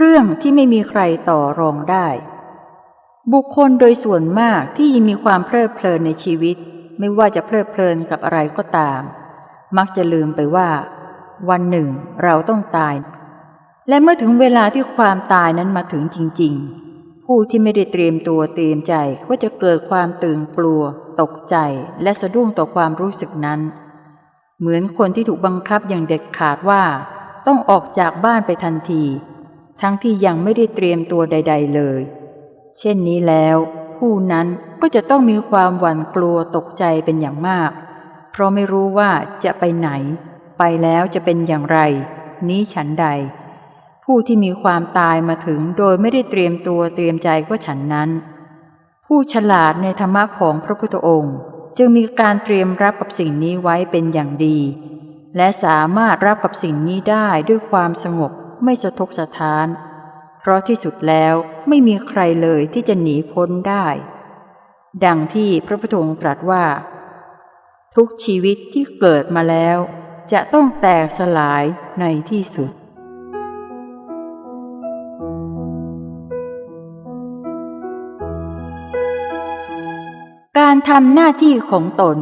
เรื่องที่ไม่มีใครต่อรองได้ บุคคลโดยส่วนมากที่ยังมีความเพลิดเพลินในชีวิต ไม่ว่าจะเพลิดเพลินกับอะไรก็ตาม มักจะลืมไปว่า วันหนึ่งเราต้องตาย และเมื่อถึงเวลาที่ความตายนั้นมาถึงจริง ๆ ผู้ที่ไม่ได้เตรียมตัวเตรียมใจก็จะเกิดความตื่นกลัว ตกใจและสะดุ้งต่อความรู้สึกนั้น เหมือนคนที่ถูกบังคับอย่างเด็ดขาดว่า ต้องออกจากบ้านไปทันที ทั้งที่ยังไม่ได้เตรียมตัวใด ๆ เลย เช่นนี้แล้ว ผู้นั้นก็จะต้องมีความหวั่นกลัวตกใจเป็นอย่างมาก เพราะไม่รู้ว่าจะไปไหน ไปแล้วจะเป็นอย่างไร นี้ฉันใด ผู้ที่มีความตายมาถึงโดยไม่ได้เตรียมตัวเตรียมใจก็ฉันนั้น ผู้ฉลาดในธรรมะของพระพุทธองค์ จึงมีการเตรียมรับกับสิ่งนี้ไว้เป็นอย่างดี และสามารถรับกับสิ่งนี้ได้ด้วยความสงบ ไม่สะทกสะท้าน เพราะที่สุดแล้วไม่มีใครเลยที่จะหนีพ้นได้ ดังที่พระพุทธองค์ตรัสว่า ทุกชีวิตที่เกิดมาแล้ว จะต้องแตกสลายในที่สุด การทำหน้าที่ของตน